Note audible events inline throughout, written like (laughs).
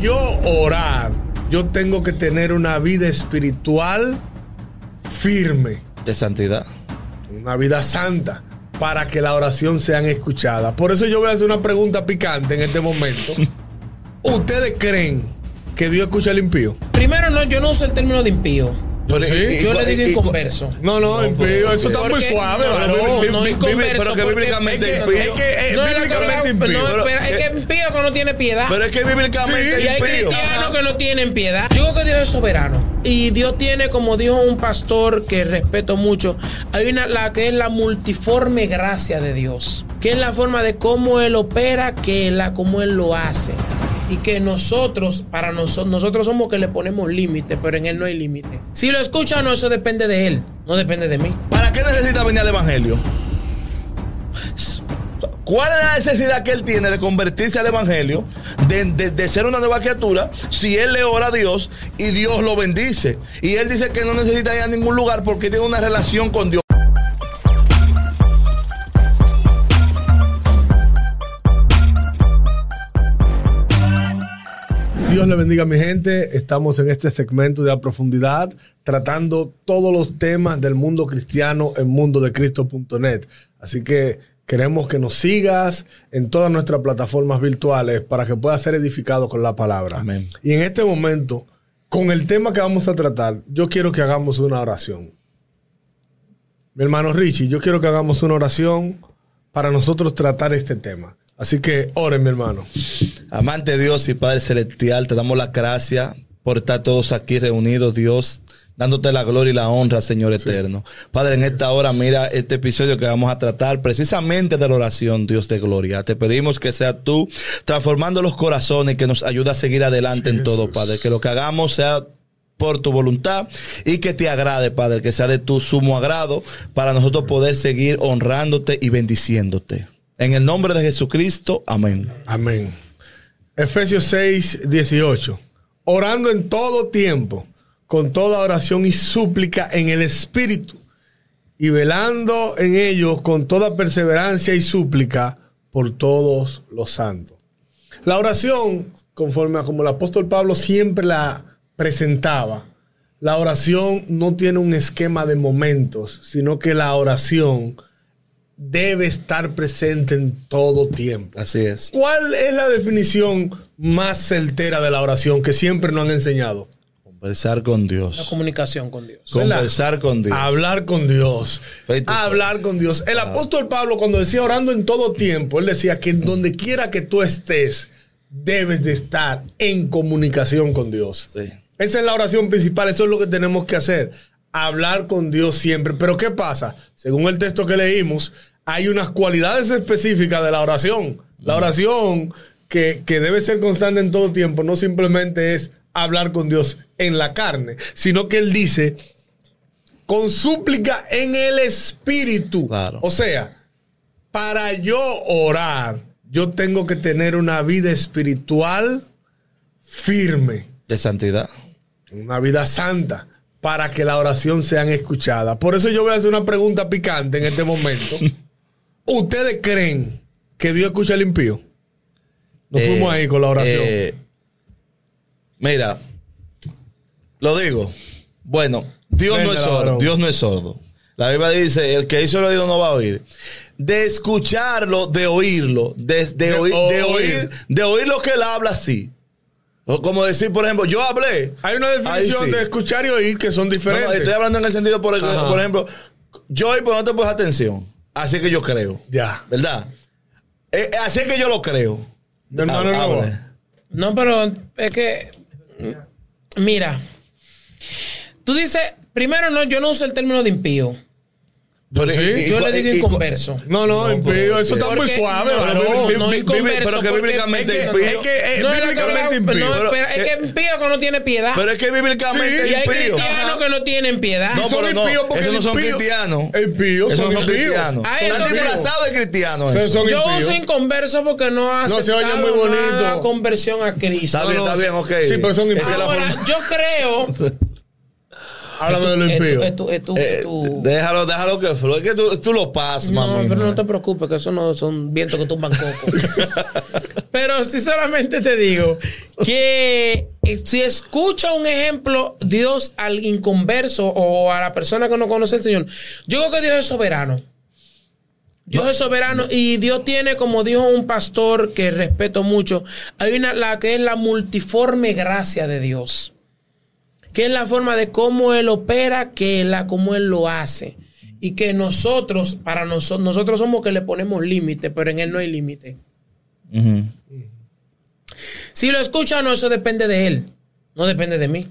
yo orar, yo tengo que tener una vida espiritual firme, De santidad. una vida santa, para que la oración sea escuchada. Por eso yo voy a hacer una pregunta picante en este momento. (laughs) ¿Ustedes creen que Dios escucha al impío? Primero, no, yo no uso el término de impío. Pero, Sí. y- y- Yo le digo y- inconverso. No, no, impío, eso está muy suave. no, no, no, inconverso, pero que bíblicamente es que- impío. Es que eh, No, no, bíblicamente no, impío. no, Pero- es que impío que no tiene piedad. Pero es que bíblicamente Sí. y hay impío. cristianos que no tienen piedad. Yo creo que Dios es soberano. Y Dios tiene, como dijo un pastor que respeto mucho, hay una la que es la multiforme gracia de Dios. Que es la forma de cómo Él opera, que la cómo Él lo hace. Y que nosotros, para nosotros, nosotros somos que le ponemos límite, pero en Él no hay límite. Si lo escucha o no, eso depende de Él, no depende de mí. ¿Para qué necesita venir al Evangelio? ¿Cuál es la necesidad que él tiene de convertirse al Evangelio, de, de- de ser una nueva criatura, si él le ora a Dios y Dios lo bendice? Y él dice que no necesita ir a ningún lugar porque tiene una relación con Dios. Dios le bendiga a mi gente. Estamos en este segmento de a profundidad tratando todos los temas del mundo cristiano en mundodecristo.net. Así que queremos que nos sigas en todas nuestras plataformas virtuales para que puedas ser edificado con la palabra. Amén. Y en este momento, con el tema que vamos a tratar, yo quiero que hagamos una oración. Mi hermano Richie, yo quiero que hagamos una oración para nosotros tratar este tema. Así que oren, mi hermano. Amante Dios y Padre Celestial, te damos la gracia por estar todos aquí reunidos, Dios, dándote la gloria y la honra, Señor eterno. Padre, en esta hora, mira este episodio que vamos a tratar precisamente de la oración, Dios de gloria. Te pedimos que sea tú transformando los corazones y que nos ayude a seguir adelante Sí, en todo, Jesús. Padre. Que lo que hagamos sea por tu voluntad y que te agrade, Padre, que sea de tu sumo agrado para nosotros poder seguir honrándote y bendiciéndote. En el nombre de Jesucristo, amén. Amén. Efesios 6, 18. Orando en todo tiempo, con toda oración y súplica en el Espíritu, y velando en ellos con toda perseverancia y súplica por todos los santos. La oración, conforme a como el apóstol Pablo siempre la presentaba, la oración no tiene un esquema de momentos, sino que la oración debe estar presente en todo tiempo. Así es. ¿Cuál es la definición más certera de la oración que siempre nos han enseñado? Conversar con La Dios. comunicación con Dios. ¿Verdad? Conversar con Dios. Hablar con Dios. Hablar con Dios. El apóstol Pablo cuando decía orando en todo tiempo, él decía que en donde quiera que tú estés, debes de estar en comunicación con Dios. Sí. Esa es la oración principal, eso es lo que tenemos que hacer. Hablar con Dios siempre. Pero ¿qué pasa? Según el texto que leímos, hay unas cualidades específicas de la oración. La oración que, que debe ser constante en todo tiempo no simplemente es hablar con Dios en la carne, sino que él dice, con súplica en el espíritu. Claro. O sea, para yo orar, yo tengo que tener una vida espiritual firme De santidad. una vida santa para que la oración sea escuchada. Por eso yo voy a hacer una pregunta picante en este momento. (laughs) ¿Ustedes creen que Dios escucha al impío? Nos Eh, fuimos ahí con la oración. eh, mira, lo digo. Bueno, Dios no es sordo. Dios no es sordo. La Biblia dice, el que hizo el oído no va a oír. De escucharlo, de oírlo, de, de De oír, de oír. de oír lo que él habla así. O como decir, por ejemplo, yo hablé. Hay una definición sí. de escuchar y oír que son No, no, diferentes. estoy hablando en el sentido, por, Ajá. por ejemplo, yo oí, pero no te pones atención. Así que yo creo. Ya. ¿Verdad? Eh, eh, así es que yo lo creo. Hable. No, pero es que. Mira. Tú dices. Primero, no, yo no uso el término de impío. Pero, Sí. y- y- Yo le digo y- y- inconverso. No, no, impío, eso está muy suave. no, no, no, inconverso, pero que bíblicamente es que- impío. es que, eh, No, bíblicamente impío. no, Pero, es eh, que impío que no tiene piedad. Pero es que bíblicamente Sí, y hay impío. cristianos que no tienen piedad. No, Y son pero no, impíos porque esos no son impío- cristianos. impíos Esos son no son impíos. cristianos. Están disfrazados de cristianos. Yo impíos. uso inconverso porque no ha No, se oye aceptado muy bonito. nada conversión a Cristo. Está bien, no, está bien, ok. sí, pero son la Ahora, yo creo (laughs) Háblame de lo Es tu- impío. déjalo, déjalo que fluya. Es que tú, tú lo pasas, No, mami. pero no te preocupes, que eso no son vientos que tumban coco. (laughs) pero sí solamente te digo que eh, si escucha un ejemplo, Dios al inconverso o a la persona que no conoce al Señor, yo creo que Dios es soberano. Dios es soberano y Dios tiene, como dijo un pastor que respeto mucho, hay una la que es la multiforme gracia de Dios, que es la forma de cómo él opera, que la cómo él lo hace y que nosotros para nosotros nosotros somos que le ponemos límite, pero en él no hay límite. Si lo escucha o no, eso depende de él, no depende de mí.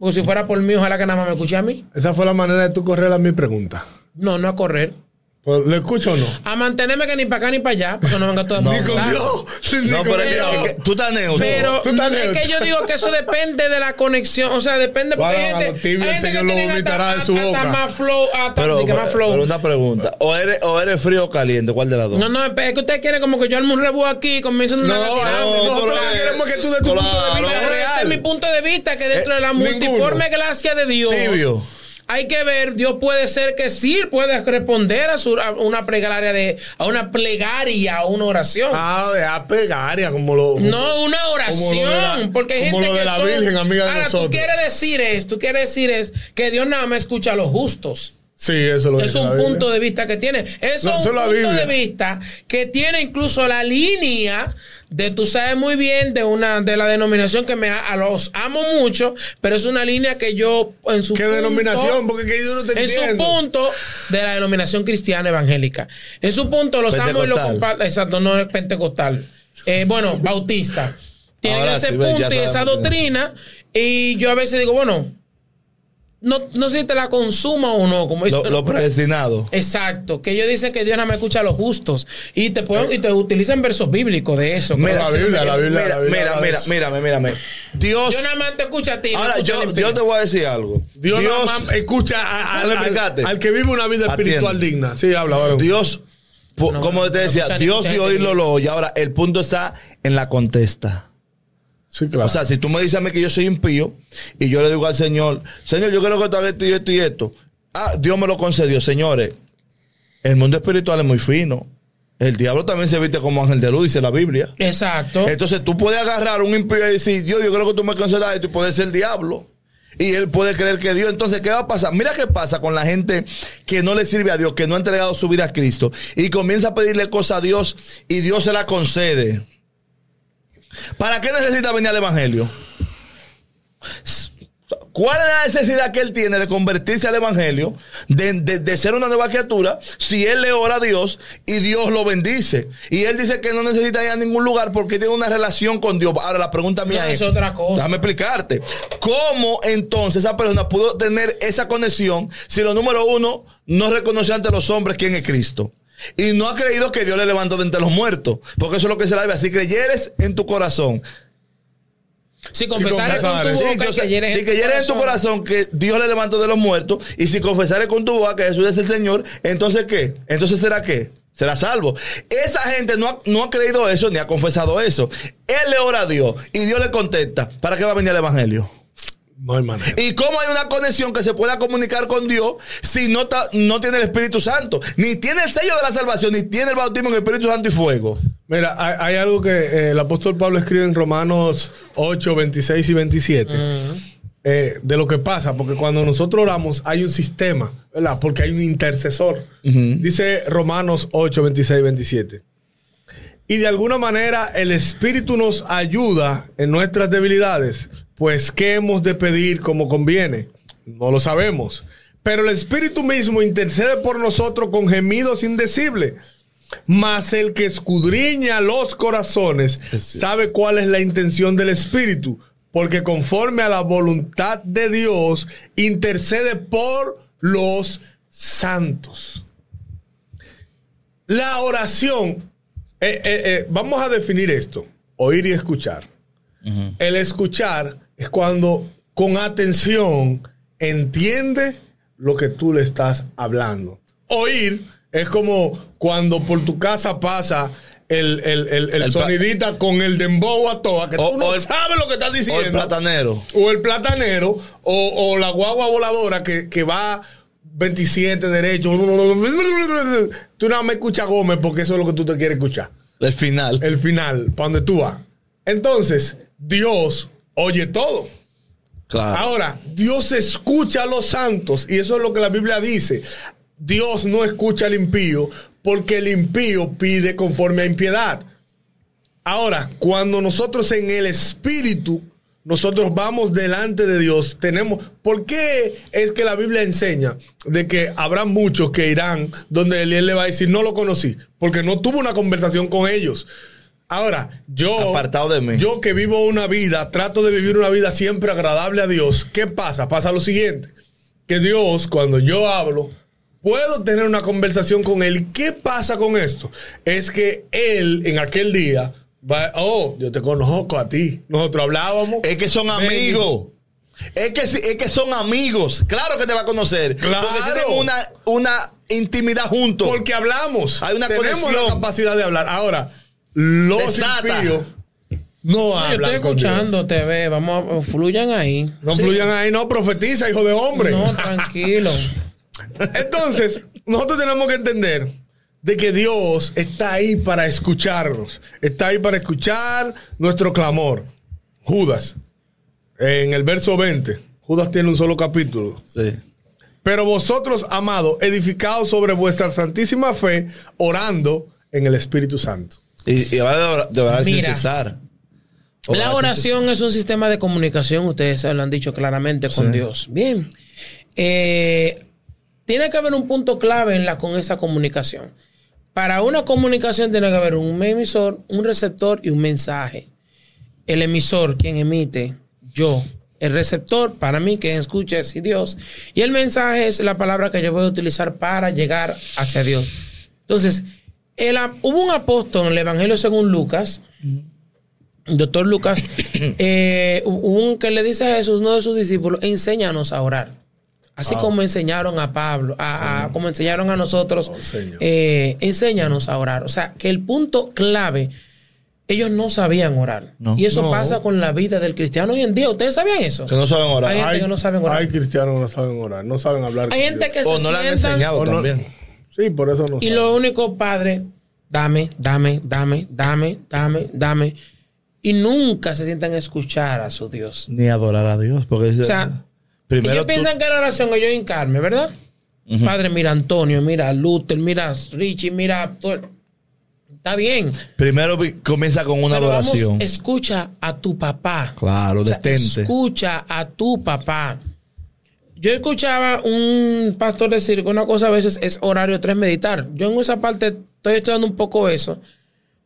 Porque si fuera por mí, ojalá que nada más me escuche a mí. Esa fue la manera de tú correr a mi pregunta. No, no a correr. Pues, ¿Lo escucho o no? A mantenerme que ni para acá ni para allá, porque no venga todo el (laughs) No, mundo. Ni con. Dios. No, pero es que- Dios. es que tú estás neutro. Pero Tú estás es neutro. que yo digo que eso depende de la conexión. O sea, depende porque Guarda, hay gente, mano, tibio, hay el gente que vomitará hasta, de su hasta boca. más flow, hasta pero, que más flow. pero una pregunta. O eres, o eres frío o caliente. ¿Cuál de las dos? No, no, es que usted quiere como que yo arme un rebú aquí y comience una No, no, nosotros pero- queremos que tú de tu Claro. punto de vista Pero ese real. es mi punto de vista, que dentro Eh, de la ninguno. multiforme gracia de Dios. Tibio. Hay que ver, Dios puede ser que sí puede responder a, su, a una plegaria de, a una plegaria, a una oración. Ah, de apegaria, como lo. No, una oración. la- porque hay como gente lo de que la son- Virgen, amiga de Ahora, nosotros. tú quieres decir es, tú quieres decir es que Dios nada más escucha a los justos. Sí, eso lo Es un punto de vista que tiene. Eso No, es un punto de vista que tiene incluso la línea de tú sabes muy bien de una de la denominación que me a, los amo mucho, pero es una línea que yo en su ¿Qué punto- denominación? Porque que yo no te en su punto de la denominación cristiana evangélica. En su punto los amo y los comparto. Exacto, no es pentecostal. Eh, bueno, bautista. Tienen Ahora ese sí, punto y esa doctrina. Y yo a veces digo, bueno, no, no sé si te la consuma o no, como Lo, dicen lo predestinado. Exacto, que ellos dicen que Dios nada más escucha a los justos y te pueden, y te utilizan versos bíblicos de eso. Mira, la Biblia, la Biblia, mira, la Biblia mira, de eso. mírame, mírame. Dios. yo nada más te escucho a ti. no Ahora, escucho yo, te voy a decir algo. Dios, Dios, nada más escucha a- a- Déjame al, que vive una vida espiritual Atiende. digna. Sí, habla, varón. Dios, No, como no, te no decía, Dios gente oírlo lo oye. Ahora, el punto está en la contesta. Sí, claro. O sea, si tú me dices a mí que yo soy impío y yo le digo al Señor, Señor, yo creo que tú hagas esto y esto y esto. Ah, Dios me lo concedió. Señores, el mundo espiritual es muy fino. El diablo también se viste como ángel de luz, dice la Biblia. Exacto. Entonces tú puedes agarrar un impío y decir, Dios, yo creo que tú me concedas esto y puede ser el diablo. Y él puede creer que Dios. Entonces, ¿qué va a pasar? Mira qué pasa con la gente que no le sirve a Dios, que no ha entregado su vida a Cristo y comienza a pedirle cosas a Dios y Dios se la concede. ¿Para qué necesita venir al Evangelio? ¿Cuál es la necesidad que él tiene de convertirse al Evangelio, de, de- de ser una nueva criatura, si él le ora a Dios y Dios lo bendice? Y él dice que no necesita ir a ningún lugar porque tiene una relación con Dios. Ahora la pregunta mía No, es, es otra cosa. déjame explicarte, ¿cómo entonces esa persona pudo tener esa conexión si lo número uno no reconoció ante los hombres quién es Cristo? Y no ha creído que Dios le levantó de entre los muertos. Porque eso es lo que se la Biblia. Si creyeres en tu corazón si confesares con confesares. tu Sí, boca yo y sé- creyeres si creyeres en tu corazón que Dios le levantó de los muertos y si confesares con tu boca que Jesús es el Señor, entonces ¿qué? Entonces será qué? Será salvo. Esa gente no ha, no ha creído eso ni ha confesado eso. Él le ora a Dios y Dios le contesta. ¿Para qué va a venir el Evangelio? No hay manera. ¿Y cómo hay una conexión que se pueda comunicar con Dios si no, ta- no tiene el Espíritu Santo? Ni tiene el sello de la salvación, ni tiene el bautismo en el Espíritu Santo y fuego. Mira, hay, hay algo que eh, el apóstol Pablo escribe en Romanos 8, 26 y 27. eh, de lo que pasa, porque cuando nosotros oramos hay un sistema, ¿verdad? Porque hay un intercesor. Dice Romanos 8, 26 y 27. Y de alguna manera el Espíritu nos ayuda en nuestras debilidades. Pues, ¿qué hemos de pedir como conviene? No lo sabemos. Pero el Espíritu mismo intercede por nosotros con gemidos indecibles. Mas el que escudriña los corazones sabe cuál es la intención del Espíritu, porque conforme a la voluntad de Dios intercede por los santos. La oración, eh, eh, eh, vamos a definir esto, oír y escuchar. El escuchar es cuando con atención entiende lo que tú le estás hablando. Oír es como cuando por tu casa pasa el, el, el, el El pla- sonidita con el dembow a toa, que O- tú no o sabes lo que estás O diciendo. el platanero. O el platanero, o, o la guagua voladora que, que va 27 derecho. Tú nada más escuchas Gómez porque eso es lo que tú te quieres escuchar. El final. El final, para donde tú vas. Entonces, Dios oye todo. claro. Ahora, Dios escucha a los santos y eso es lo que la Biblia dice. Dios no escucha al impío porque el impío pide conforme a impiedad. Ahora, cuando nosotros en el Espíritu, nosotros vamos delante de Dios, tenemos... ¿Por qué es que la Biblia enseña de que habrá muchos que irán donde él le va a decir, no lo conocí? Porque no tuvo una conversación con ellos. Ahora, yo... Apartado de mí. Yo que vivo una vida, trato de vivir una vida siempre agradable a Dios. ¿Qué pasa? Pasa lo siguiente. Que Dios, cuando yo hablo, puedo tener una conversación con Él. ¿Qué pasa con esto? Es que Él en aquel día va, oh, yo te conozco a ti. Nosotros hablábamos. Es que son amigos. Es que, es que son amigos. Claro que te va a conocer. Claro. Porque tienen una, una intimidad juntos. Porque hablamos. Hay una Tenemos conexión. la capacidad de hablar. Ahora, los Desata. impíos no No, yo hablan estoy con Dios. escuchando, TV. Vamos, a- fluyan ahí. No fluyan ahí, no profetiza, hijo de hombre. No, tranquilo. (laughs) Entonces, nosotros tenemos que entender de que Dios está ahí para escucharnos. Está ahí para escuchar nuestro clamor. Judas, en el verso 20, Judas tiene un solo capítulo. Sí. Pero vosotros, amados, edificados sobre vuestra santísima fe, orando en el Espíritu Santo. Y, y ahora de orar, sin cesar. Orar La oración es un sistema de comunicación, ustedes se lo han dicho claramente con Sí. Dios. Bien. Eh, tiene que haber un punto clave en la, con esa comunicación. Para una comunicación tiene que haber un emisor, un receptor y un mensaje. El emisor, quien emite, yo. El receptor, para mí, quien escucha es Dios. Y el mensaje es la palabra que yo voy a utilizar para llegar hacia Dios. Entonces, el hubo un apóstol en el Evangelio según Lucas, doctor Lucas, (coughs) eh, un que le dice a Jesús, uno de sus discípulos, enséñanos a orar. Así como enseñaron a Pablo, a, a- como enseñaron a nosotros, Oh, eh, enséñanos a orar. O sea, que el punto clave, ellos no sabían orar. No. Y eso No. pasa con la vida del cristiano hoy en día. ¿Ustedes sabían eso? Que no saben orar. Hay gente que no saben orar. Hay cristianos que no saben orar, no saben hablar. Hay con gente Dios. que o se no le han sientan- enseñado también. Sí, por eso no Y lo único, padre, dame, dame, dame, dame, dame, dame. Y nunca se sientan a escuchar a su Dios. Ni adorar a Dios. Porque O sea, primero ellos tú- piensan que la oración es yo hincarme, ¿verdad? Padre, mira Antonio, mira a Luther, mira a Richie, mira todo. Está bien. primero comienza con una Pero vamos, adoración. escucha a tu papá. Claro, O sea, detente. escucha a tu papá. Yo escuchaba un pastor decir que una cosa a veces es horario 3 meditar. Yo en esa parte estoy estudiando un poco eso.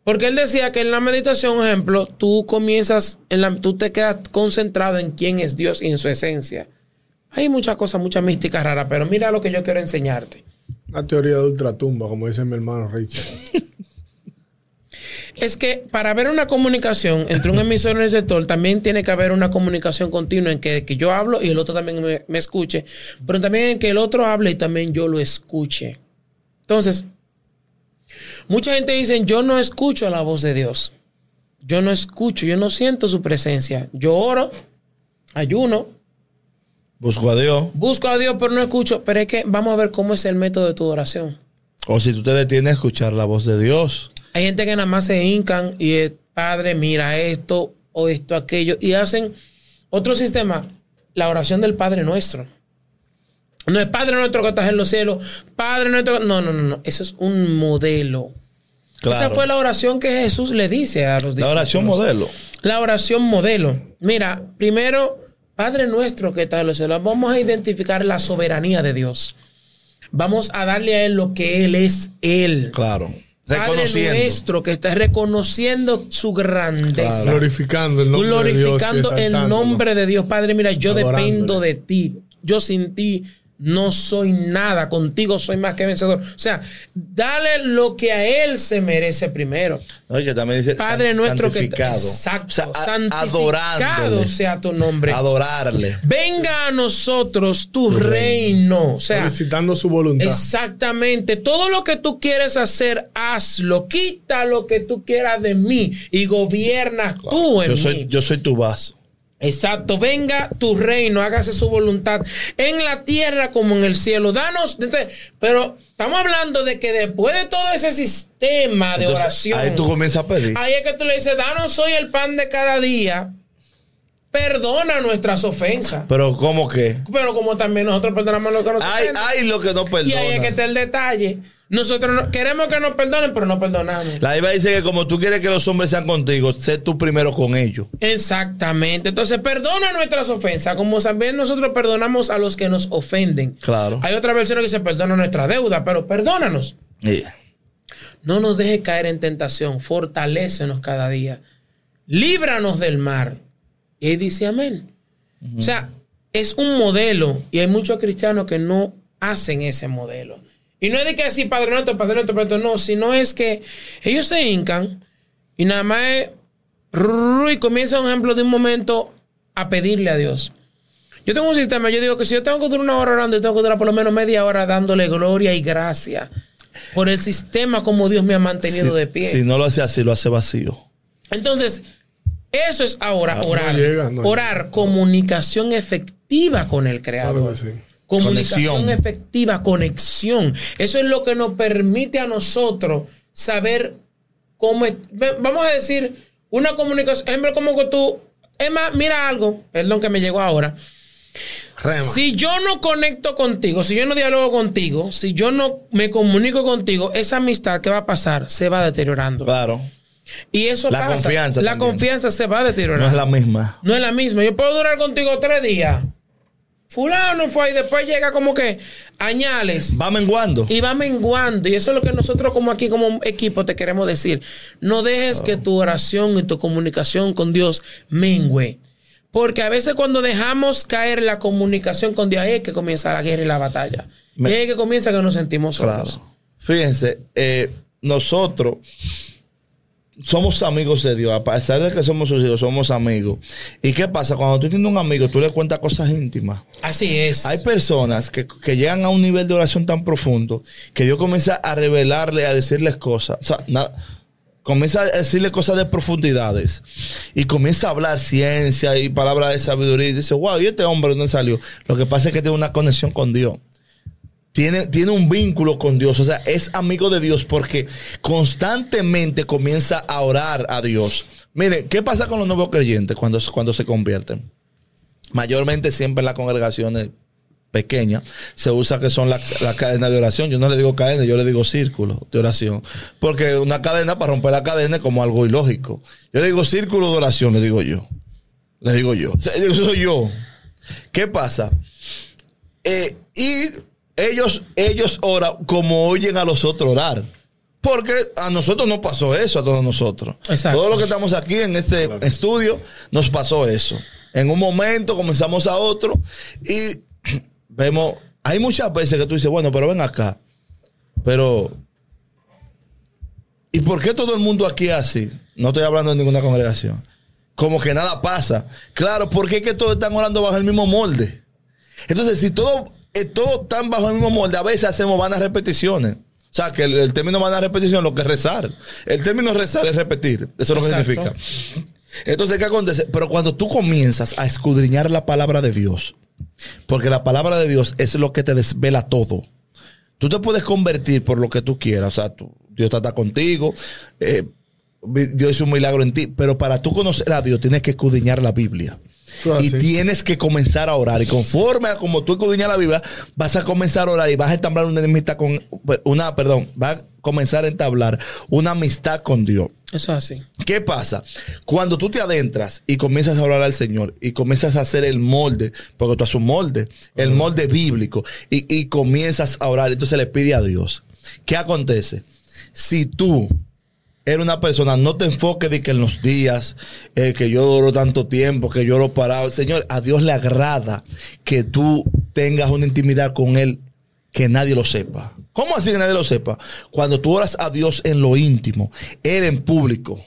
Porque él decía que en la meditación, ejemplo, tú comienzas, en la, tú te quedas concentrado en quién es Dios y en su esencia. Hay muchas cosas, mucha mística rara, pero mira lo que yo quiero enseñarte. Una teoría de ultratumba, como dice mi hermano Richard. (laughs) Es que para haber una comunicación entre un emisor y un receptor, también tiene que haber una comunicación continua en que, que yo hablo y el otro también me, me escuche, pero también en que el otro hable y también yo lo escuche. Entonces, mucha gente dice, yo no escucho la voz de Dios. Yo no escucho, yo no siento su presencia. Yo oro, ayuno, Busco a Dios. busco a Dios, pero no escucho. Pero es que vamos a ver cómo es el método de tu oración. O si tú te detienes a escuchar la voz de Dios. Hay gente que nada más se hincan y es, padre, mira esto o esto, aquello, y hacen otro sistema, la oración del Padre Nuestro. No es Padre Nuestro que estás en los cielos, Padre Nuestro. No, no, no, no. Eso es un modelo. Claro. Esa fue la oración que Jesús le dice a los La oración discípulos. modelo. La oración modelo. Mira, primero, Padre nuestro que está en los cielos, vamos a identificar la soberanía de Dios. Vamos a darle a Él lo que Él es Él. Claro. Padre nuestro que está reconociendo su grandeza. Glorificando el nombre de Dios. glorificando el nombre de Dios. Padre, mira, yo Adorándole. dependo de ti. Yo sin ti no soy nada, contigo soy más que vencedor. O sea, dale lo que a Él se merece primero. Oye, también dice Padre san- nuestro que santificado. exacto, O sea, a- santificado sea tu nombre. Adorarle. Venga a nosotros tu reino. O sea, solicitando su voluntad. Exactamente. Todo lo que tú quieres hacer, hazlo. Quita lo que tú quieras de mí y gobiernas tú en Yo mí. soy, yo soy tu vaso. Exacto. Venga tu reino, hágase su voluntad en la tierra como en el cielo. Danos. entonces, pero estamos hablando de que después de todo ese sistema de Entonces, oración, Ahí tú comienzas a pedir. ahí es que tú le dices, danos hoy el pan de cada día. Perdona nuestras ofensas. Pero ¿cómo que? Pero como también nosotros perdonamos lo que nos Hay, ofenden. hay lo que no Y ahí es que perdona. está el detalle. Nosotros no- queremos que nos perdonen, pero no perdonamos. La Biblia dice que como tú quieres que los hombres sean contigo, sé tú primero con ellos. Exactamente. Entonces, perdona nuestras ofensas, como también nosotros perdonamos a los que nos ofenden. Claro. Hay otra versión que dice perdona nuestra deuda, pero perdónanos. Y- No nos deje caer en tentación, fortalécenos cada día. Líbranos del mar. Y dice amén. O sea, es un modelo y hay muchos cristianos que no hacen ese modelo. Y no es de que así, Padre Nuestro, Padre Nuestro, Padre Nuestro, no, sino es que ellos se hincan y nada más es, y comienza un ejemplo de un momento a pedirle a Dios. Yo tengo un sistema, yo digo que si yo tengo que durar una hora orando, yo tengo que durar por lo menos media hora dándole gloria y gracia por el sistema como Dios me ha mantenido si, de pie. si no lo hace así, lo hace vacío. Entonces, eso es ahora orar. no llega, no orar, comunicación efectiva con el Creador. Claro que sí. Comunicación Conexión. efectiva, conexión. Eso es lo que nos permite a nosotros saber cómo. es- Vamos a decir, una comunicación. Ejemplo, como que tú. Más, mira algo, perdón que me llegó ahora. Rema. Si yo no conecto contigo, si yo no dialogo contigo, si yo no me comunico contigo, esa amistad que va a pasar se va deteriorando. Claro. Y eso La pasa. confianza La también. confianza se va deteriorando. No es la misma. No es la misma. Yo puedo durar contigo tres días. Fulano fue y después llega como que añales. Va menguando. Y va menguando. Y eso es lo que nosotros como aquí como equipo te queremos decir. No dejes que tu oración y tu comunicación con Dios mengüe. Porque a veces cuando dejamos caer la comunicación con Dios, es que comienza la guerra y la batalla. Me- es que comienza que nos sentimos solos. Claro. Fíjense, eh, nosotros somos amigos de Dios. A pesar de que somos sus hijos, somos amigos. ¿Y qué pasa? Cuando tú tienes un amigo, tú le cuentas cosas íntimas. Así es. Hay personas que, que llegan a un nivel de oración tan profundo que Dios comienza a revelarle, a decirles cosas. O sea, na- comienza a decirle cosas de profundidades. Y comienza a hablar ciencia y palabras de sabiduría. Y dice, wow, ¿y este hombre dónde salió? Lo que pasa es que tiene una conexión con Dios. Tiene, tiene un vínculo con Dios, o sea, es amigo de Dios porque constantemente comienza a orar a Dios. Mire, ¿qué pasa con los nuevos creyentes cuando, cuando se convierten? mayormente siempre en las congregaciones pequeñas se usa que son la, la cadena de oración. Yo no le digo cadena, yo le digo círculo de oración. Porque una cadena, para romper la cadena, es como algo ilógico. Yo le digo círculo de oración, le digo yo. Le digo yo. Eso soy yo. ¿Qué pasa? Eh, y ellos, ellos oran como oyen a los otros orar. Porque a nosotros nos pasó eso, a todos nosotros. Exacto. Todos los que estamos aquí en este estudio, nos pasó eso. En un momento comenzamos a otro y (clears throat) vemos, hay muchas veces que tú dices, bueno, pero ven acá. Pero, ¿y por qué todo el mundo aquí es así? No estoy hablando de ninguna congregación. Como que nada pasa. Claro, porque es que todos están orando bajo el mismo molde. Entonces, si todo, eh, todos están bajo el mismo molde, a veces hacemos vanas repeticiones. O sea, que el, el término vanas repetición lo que es rezar. El término rezar es repetir. Eso es lo que significa. Entonces, ¿qué acontece? Pero cuando tú comienzas a escudriñar la palabra de Dios, porque la palabra de Dios es lo que te desvela todo. Tú te puedes convertir por lo que tú quieras. O sea, tú- Dios está contigo. eh, Dios hizo un milagro en ti. Pero para tú conocer a Dios, tienes que escudriñar la Biblia. Claro, y sí. tienes que comenzar a orar. Y conforme a como tú escudriñas la Biblia, vas a comenzar a orar y vas a entablar una amistad con una, perdón, vas a comenzar a entablar una amistad con Dios. Eso es así. ¿Qué pasa? Cuando tú te adentras y comienzas a orar al Señor y comienzas a hacer el molde, porque tú haces un molde, el molde bíblico, y, y comienzas a orar, entonces le pide a Dios. ¿Qué acontece? Si tú eres una persona, no te enfoques de que en los días, eh, que yo oro tanto tiempo, que yo oro parado. Señor, a Dios le agrada que tú tengas una intimidad con Él que nadie lo sepa. ¿Cómo así que nadie lo sepa? Cuando tú oras a Dios en lo íntimo, Él en público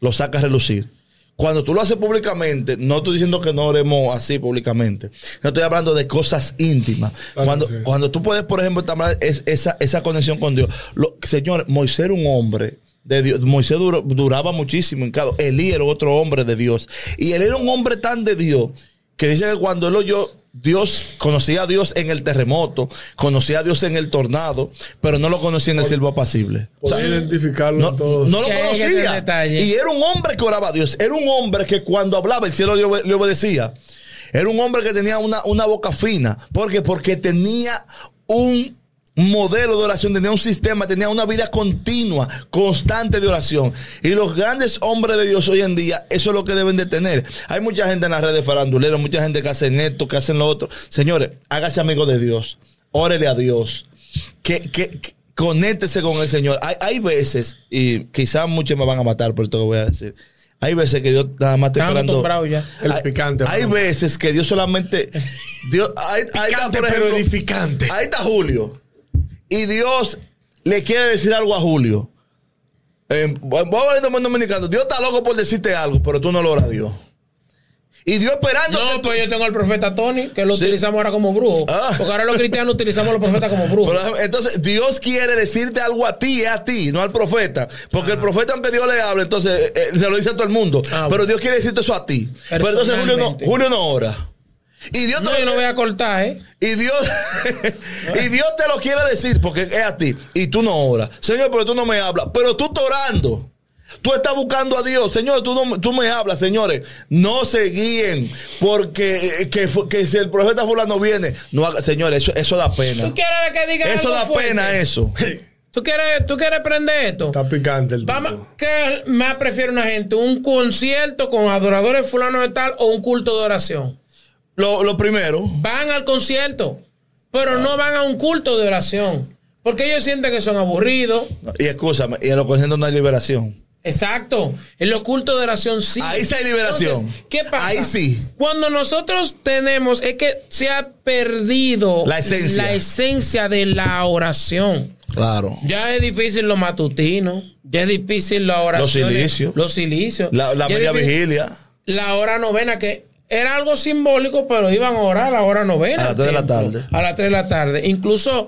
lo saca a relucir. Cuando tú lo haces públicamente, no estoy diciendo que no oremos así públicamente. No estoy hablando de cosas íntimas. Claro, cuando, sí. cuando tú puedes, por ejemplo, entablar es- esa, esa conexión con Dios. Lo- señor, Moisés era un hombre de Dios. Moisés duró- duraba muchísimo en cada. Elí era otro hombre de Dios. Y él era un hombre tan de Dios que dice que cuando él oyó, Dios conocía a Dios en el terremoto, conocía a Dios en el tornado, pero no lo conocía en el silbo apacible. O sea, Podía identificarlo no, en todo. no lo conocía. Y era un hombre que oraba a Dios. Era un hombre que cuando hablaba el cielo le obedecía. Era un hombre que tenía una, una boca fina. ¿Por qué? Porque tenía un modelo de oración, tenía un sistema, tenía una vida continua, constante de oración. Y los grandes hombres de Dios hoy en día, eso es lo que deben de tener. Hay mucha gente en las redes faranduleras, mucha gente que hacen esto, que hacen lo otro. Señores, hágase amigo de Dios. Órele a Dios. Que, que, que- conéctese con el Señor. Hay, hay veces, y quizás muchos me van a matar por esto que voy a decir. Hay veces que Dios nada más está esperando. ya. El hay, picante, Hay hermano. veces que Dios solamente. Dios, ahí, ahí está, Picante, por ejemplo, edificante. Ahí está Julio. Y Dios le quiere decir algo a Julio. Eh, voy a hablar dominicano. Dios está loco por decirte algo, pero tú no lo oras a Dios. Y Dios esperando. No, pues yo tengo al profeta Tony, que lo Sí. utilizamos ahora como brujo. Ah. Porque ahora los cristianos utilizamos a los profetas como brujos. Pero, entonces, Dios quiere decirte algo a ti, es a ti, no al profeta. Porque el profeta, aunque Dios le hable, entonces eh, se lo dice a todo el mundo. Ah, pero bueno. Dios quiere decirte eso a ti. Pero entonces Julio no. Julio no ora. Y Dios, no, te yo lo, no voy a cortar, ¿eh? y, Dios, (laughs) y Dios te lo quiere decir porque es a ti. Y tú no oras. Señor, pero tú no me hablas. Pero tú estás orando. Tú estás buscando a Dios. Señor, tú, no, tú me hablas, señores. No se guíen porque eh, que, que si el profeta fulano viene. No haga, señores, eso, eso da pena. ¿Tú quieres que diga Eso algo da fuerte? pena, eso. (laughs) ¿Tú quieres, ¿Tú quieres prender esto? Está picante el Vamos, tipo. ¿Qué más prefiere una gente? ¿Un concierto con adoradores fulano de tal o un culto de oración? Lo, lo primero. Van al concierto, pero no van a un culto de oración. Porque ellos sienten que son aburridos. Y escúchame, y en los conciertos no hay liberación. Exacto. En los cultos de oración sí. Ahí sí hay liberación. Entonces, ¿Qué pasa? Ahí sí. Cuando nosotros tenemos, es que se ha perdido La esencia. la esencia de la oración. Claro. Ya es difícil lo matutino, ya es difícil la oración. Los silicios. Los silicios. La, media difícil vigilia. La hora novena, que era algo simbólico, pero iban a orar a la hora novena. A las al tres de la tarde. A las 3 de la tarde. Incluso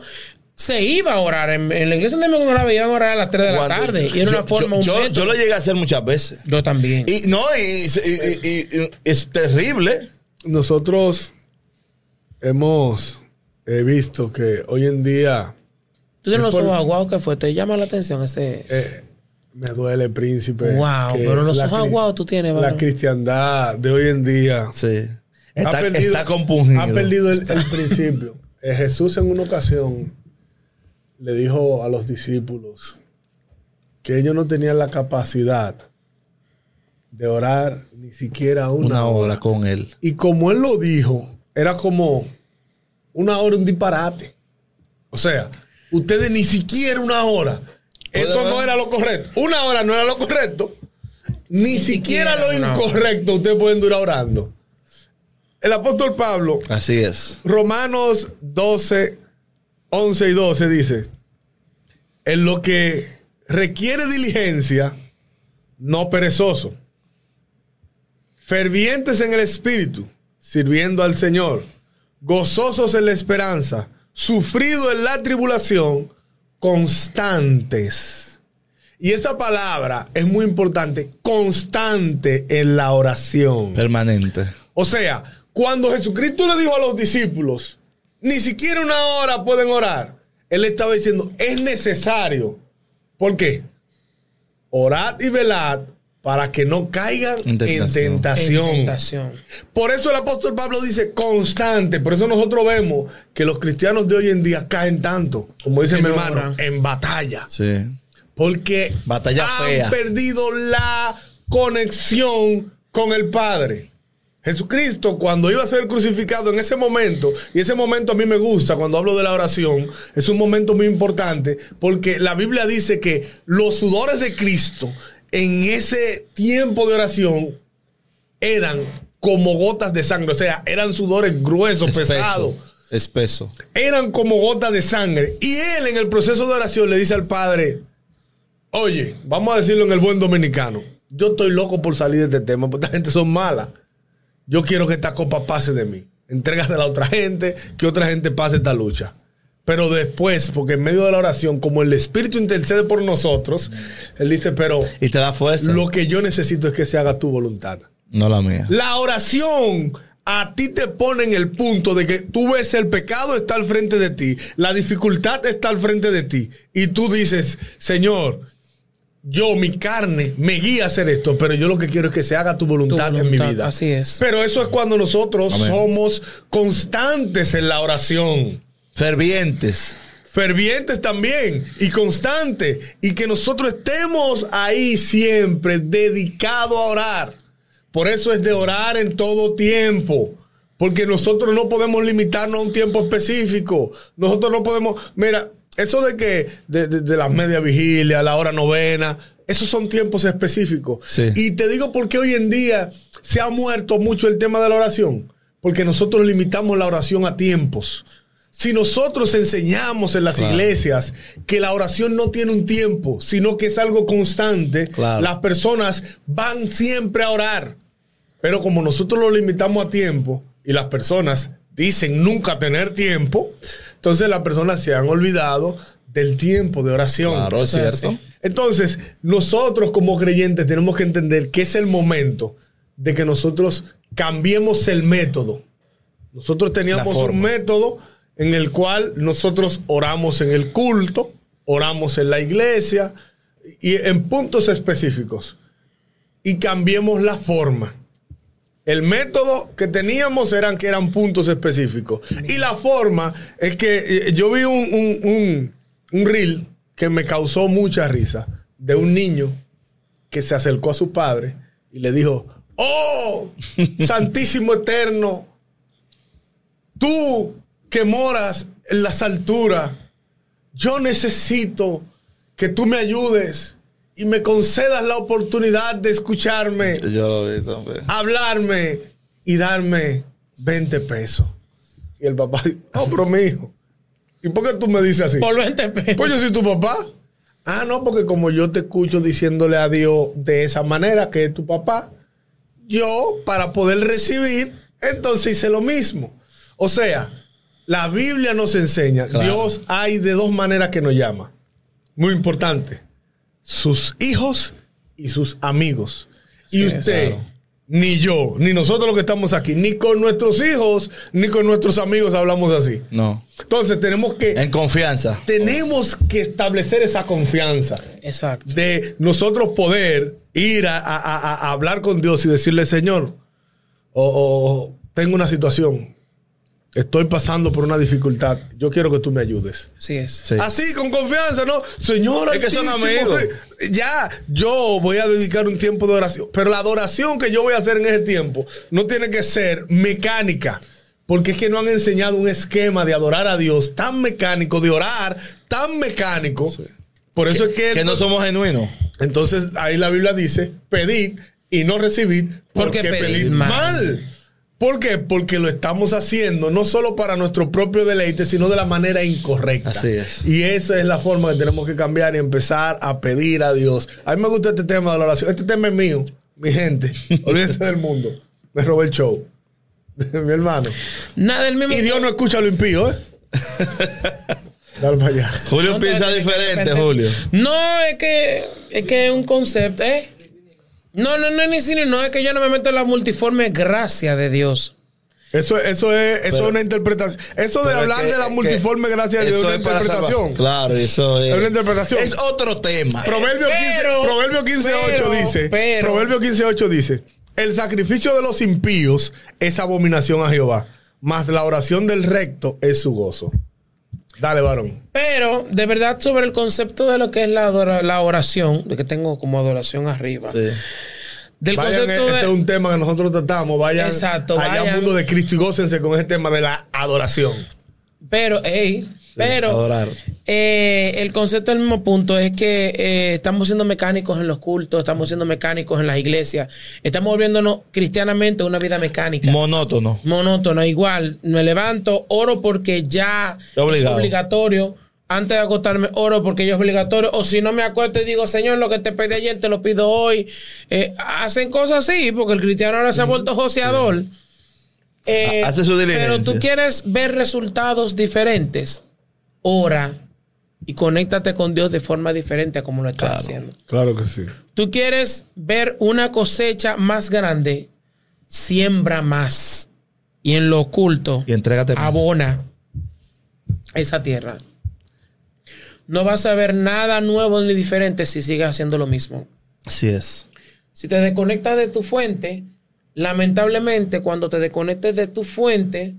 se iba a orar. En, en la iglesia donde me congregaba iban a orar a las 3 de la tarde. Y era yo, una forma, yo, un yo, yo lo llegué a hacer muchas veces. Yo también. Y no, y, y- y- y- es terrible. Nosotros hemos visto que hoy en día Tú tienes los ojos aguados que fue. Te llama la atención ese. eh, me duele, príncipe. Wow, pero los ojos aguados tú tienes, La cristiandad de hoy en día Sí. Está, ha perdido, está compungido. ha perdido el, el principio. Eh, Jesús en una ocasión le dijo a los discípulos que ellos no tenían la capacidad de orar ni siquiera una, una hora. hora con él. Y como él lo dijo, era como una hora un disparate. O sea, ustedes ni siquiera una hora. Eso no era lo correcto. Una hora no era lo correcto. Ni, siquiera, siquiera lo incorrecto ustedes pueden durar orando. El apóstol Pablo, Así es. Romanos 12, 11 y 12 dice, en lo que requiere diligencia, no perezoso, fervientes en el espíritu, sirviendo al Señor, gozosos en la esperanza, sufrido en la tribulación, constantes. Y esa palabra es muy importante, constante en la oración. Permanente. O sea, cuando Jesucristo le dijo a los discípulos, ni siquiera una hora pueden orar, Él estaba diciendo, es necesario. ¿Por qué? Orad y velad para que no caigan En en tentación. tentación. En tentación. Por eso el apóstol Pablo dice constante. Por eso nosotros vemos que los cristianos de hoy en día caen tanto, como dice mi no hermano, en batalla. Sí. Porque Batalla han fea. perdido la conexión con el Padre. Jesucristo, cuando iba a ser crucificado en ese momento, y ese momento a mí me gusta cuando hablo de la oración, es un momento muy importante, porque la Biblia dice que los sudores de Cristo en ese tiempo de oración eran como gotas de sangre, o sea, eran sudores gruesos, Espeso. pesados Espeso. eran como gotas de sangre. Y él en el proceso de oración le dice al Padre, oye, vamos a decirlo en el buen dominicano, yo estoy loco por salir de este tema, porque esta gente son malas. Yo quiero que esta copa pase de mí. Entrégate a la otra gente, que otra gente pase esta lucha. Pero después, porque en medio de la oración, como el Espíritu intercede por nosotros, Él dice, pero Y te da fuerza. lo que yo necesito es que se haga tu voluntad. No la mía. La oración a ti te pone en el punto de que tú ves el pecado está al frente de ti, la dificultad está al frente de ti, y tú dices, Señor, yo, mi carne, me guía a hacer esto, pero yo lo que quiero es que se haga tu voluntad, Tu en mi vida. así es. Pero eso es cuando nosotros Amén. somos constantes en la oración Fervientes. fervientes también y constantes y que nosotros estemos ahí siempre dedicados a orar. Por eso es de orar en todo tiempo. Porque nosotros no podemos limitarnos a un tiempo específico. Nosotros no podemos, mira, eso de que de, de- de las media vigilia, la hora novena, esos son tiempos específicos. Sí. Y te digo por qué hoy en día se ha muerto mucho el tema de la oración. Porque nosotros limitamos la oración a tiempos. Si nosotros enseñamos en las Claro. iglesias que la oración no tiene un tiempo, sino que es algo constante, Claro. las personas van siempre a orar. Pero como nosotros lo limitamos a tiempo y las personas dicen nunca tener tiempo, entonces las personas se han olvidado del tiempo de oración. Claro, es cierto. Entonces, nosotros como creyentes tenemos que entender que es el momento de que nosotros cambiemos el método. Nosotros teníamos un método en el cual nosotros oramos en el culto, oramos en la iglesia y en puntos específicos. Y cambiemos la forma. El método que teníamos eran que eran puntos específicos. Y la forma es que eh, yo vi un, un, un, un reel que me causó mucha risa de un niño que se acercó a su padre y le dijo, oh, (laughs) Santísimo Eterno, tú que moras en las alturas, yo necesito que tú me ayudes y me concedas la oportunidad de escucharme Yo lo vi también. hablarme y darme 20 pesos. Y el papá dice, (laughs) no, pero mi hijo, ¿y por qué tú me dices así? Por 20 pesos. Pues yo soy tu papá. Ah, no, porque como yo te escucho diciéndole a Dios de esa manera, que es tu papá, yo para poder recibir, entonces hice lo mismo. O sea, la Biblia nos enseña, Claro. Dios hay de dos maneras que nos llama. Muy importante. Sus hijos y sus amigos. y usted, claro. ni yo, ni nosotros los que estamos aquí, ni con nuestros hijos, ni con nuestros amigos hablamos así. No. Entonces tenemos que En confianza. tenemos que establecer esa confianza Exacto. de nosotros poder ir a, a- a- a hablar con Dios y decirle, Señor, o, o tengo una situación, estoy pasando por una dificultad, yo quiero que tú me ayudes. Así es. Sí. Así, con confianza, ¿no? Señor, Es que son altísimo, amigos. Ya, yo voy a dedicar un tiempo de oración. Pero la adoración que yo voy a hacer en ese tiempo no tiene que ser mecánica. Porque es que no han enseñado un esquema de adorar a Dios tan mecánico, de orar tan mecánico. Por eso es que. Que no somos genuinos. Entonces ahí la Biblia dice: pedid y no recibid porque, Porque pedid pedid mal. mal. ¿Por qué? Porque lo estamos haciendo no solo para nuestro propio deleite, sino de la manera incorrecta. Así es. Y esa es la forma que tenemos que cambiar y empezar a pedir a Dios. A mí me gusta este tema de la oración. Este tema es mío, mi gente. Olvídense del mundo. Me robé el show. mi hermano. Nada del mismo. Y Dios no escucha a lo impío, ¿eh? Dale para allá. Julio No, piensa diferente, Julio. No, es que es que es un concepto, ¿eh? No, no, no es ni cine, no, es que yo no me meto en la multiforme gracia de Dios. Eso, eso es, eso Pero- es una interpretación. Eso de hablar que- de la que multiforme gracia de Dios es una interpretación. Claro, eso es. Es una interpretación. Es otro tema. Proverbio 15, Pero- Proverbio 15:8 pero- dice, pero- Proverbio 15:8 dice, el sacrificio de los impíos es abominación a Jehová, mas la oración del recto es su gozo. Dale, varón. Pero, de verdad, sobre el concepto de lo que es la, adora- la oración, de que tengo como adoración arriba. Sí. Del Vayan, concepto ese es de. un tema que nosotros tratamos. Vayan Exacto, allá al mundo de Cristo y gócense con ese tema de la adoración. Pero, hey, Pero eh, el concepto del mismo punto es que eh, estamos siendo mecánicos en los cultos, estamos siendo mecánicos en las iglesias, estamos volviéndonos cristianamente una vida mecánica. Monótono. monótono, igual. Me levanto, oro porque ya Obligado. es obligatorio. Antes de acostarme, oro porque ya es obligatorio. O si no me acuesto y digo, Señor, lo que te pedí ayer te lo pido hoy. Eh, hacen cosas así, porque el cristiano ahora se ha vuelto joseador. Hace su diligencia. pero tú quieres ver resultados diferentes. Ora y conéctate con Dios de forma diferente a como lo estás Claro. haciendo. Claro que sí. Tú quieres ver una cosecha más grande, siembra más. Y en lo oculto, Y entrégate más. abona esa tierra. No vas a ver nada nuevo ni diferente si sigues haciendo lo mismo. Así es. Si te desconectas de tu fuente, lamentablemente cuando te desconectes de tu fuente,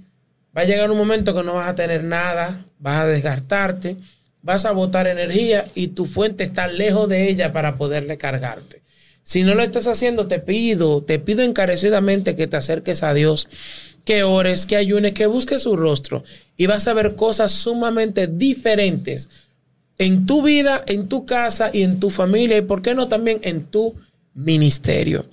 va a llegar un momento que no vas a tener nada, vas a desgastarte, vas a botar energía y tu fuente está lejos de ella para poder recargarte. Si no lo estás haciendo, te pido, te pido encarecidamente que te acerques a Dios, que ores, que ayunes, que busques su rostro y vas a ver cosas sumamente diferentes en tu vida, en tu casa y en tu familia y por qué no también en tu ministerio.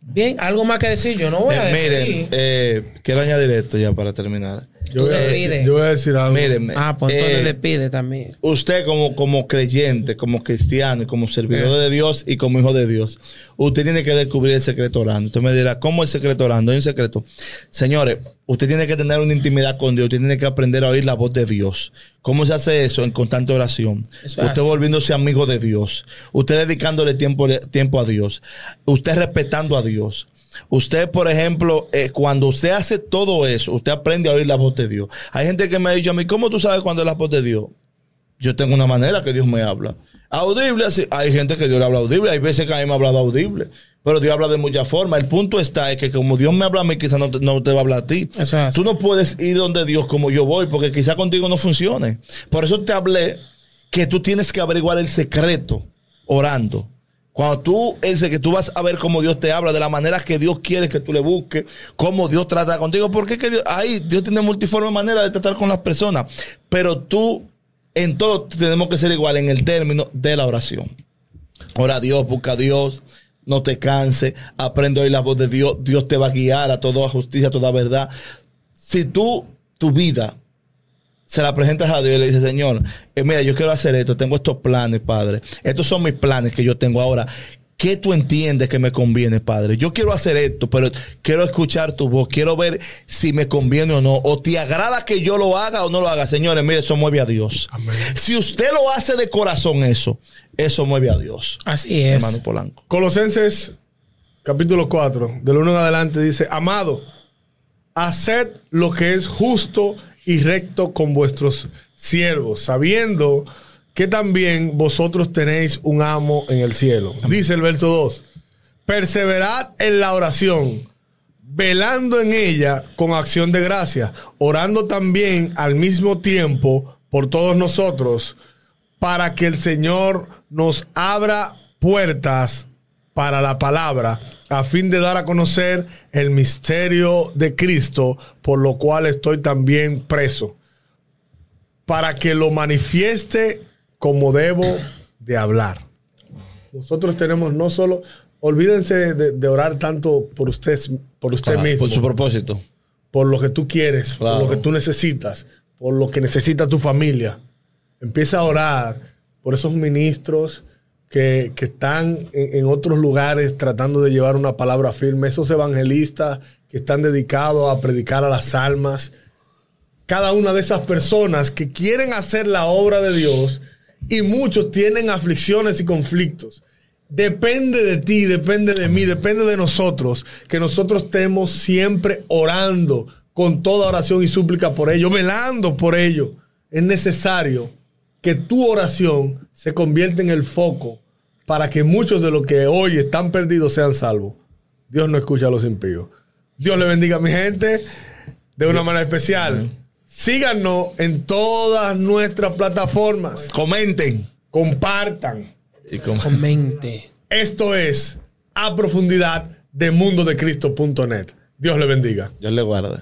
Bien, algo más que decir, yo no voy a decir. miren, eh, quiero añadir esto ya para terminar. Yo voy, a decir, yo voy a decir algo. Ah, pues entonces eh, despide también. usted como, como creyente, como cristiano, y como servidor de Dios y como hijo de Dios, usted tiene que descubrir el secreto orando. Usted me dirá, ¿cómo el secreto orando? Hay un secreto. Señores, usted tiene que tener una intimidad con Dios, usted tiene que aprender a oír la voz de Dios. ¿Cómo se hace eso? En constante oración. Eso usted volviéndose amigo de Dios. Usted dedicándole tiempo, tiempo a Dios. Usted respetando a Dios. Usted, por ejemplo, eh, cuando usted hace todo eso, usted aprende a oír la voz de Dios. Hay gente que me ha dicho a mí, ¿cómo tú sabes cuándo es la voz de Dios? Yo tengo una manera que Dios me habla. Audible, sí. Hay gente que Dios le habla audible. Hay veces que a mí me ha hablado audible. Pero Dios habla de muchas formas. El punto está es que como Dios me habla a mí, quizás no te, no te va a hablar a ti. Eso es así. Tú no puedes ir donde Dios como yo voy, porque quizás contigo no funcione. Por eso te hablé que tú tienes que averiguar el secreto orando. Cuando tú, ese que tú vas a ver cómo Dios te habla, de la manera que Dios quiere que tú le busques, cómo Dios trata contigo, porque que Dios, ahí Dios tiene multiforme manera de tratar con las personas. Pero tú, en todo, tenemos que ser igual en el término de la oración. Ora a Dios, busca a Dios, no te canses, aprende oír la voz de Dios, Dios te va a guiar a toda justicia, a toda verdad. Si tú, tu vida, se la presentas a Dios y le dices, Señor, eh, mira, yo quiero hacer esto, tengo estos planes, Padre. Estos son mis planes que yo tengo ahora. ¿Qué tú entiendes que me conviene, Padre? Yo quiero hacer esto, pero quiero escuchar tu voz, quiero ver si me conviene o no, o te agrada que yo lo haga o no lo haga. Señores, mire, eso mueve a Dios. Amén. Si usted lo hace de corazón eso, eso mueve a Dios. Así es. Hermano Polanco. Colosenses capítulo 4, del 1 en adelante dice, amado, haced lo que es justo y recto con vuestros siervos, sabiendo que también vosotros tenéis un amo en el cielo. Dice el verso 2, perseverad en la oración, velando en ella con acción de gracia, orando también al mismo tiempo por todos nosotros, para que el Señor nos abra puertas para la palabra, a fin de dar a conocer el misterio de Cristo, por lo cual estoy también preso, para que lo manifieste como debo de hablar. Nosotros tenemos no solo, olvídense de, de orar tanto por usted, por usted Claro, mismo Por su propósito. por lo que tú quieres, Claro. por lo que tú necesitas, por lo que necesita tu familia. Empieza a orar por esos ministros que, están en, en otros lugares tratando de llevar una palabra firme, esos evangelistas que están dedicados a predicar a las almas. Cada una de esas personas que quieren hacer la obra de Dios y muchos tienen aflicciones y conflictos. Depende de ti, depende de mí, depende de nosotros, que nosotros estemos siempre orando con toda oración y súplica por ello, velando por ello. Es necesario que tu oración se convierta en el foco para que muchos de los que hoy están perdidos sean salvos. Dios no escucha a los impíos. Dios le bendiga a mi gente de una manera especial. Síganos en todas nuestras plataformas. Comenten. Compartan. Y com- Comente. Esto es a profundidad de mundodecristo.net. Dios le bendiga. Dios le guarde.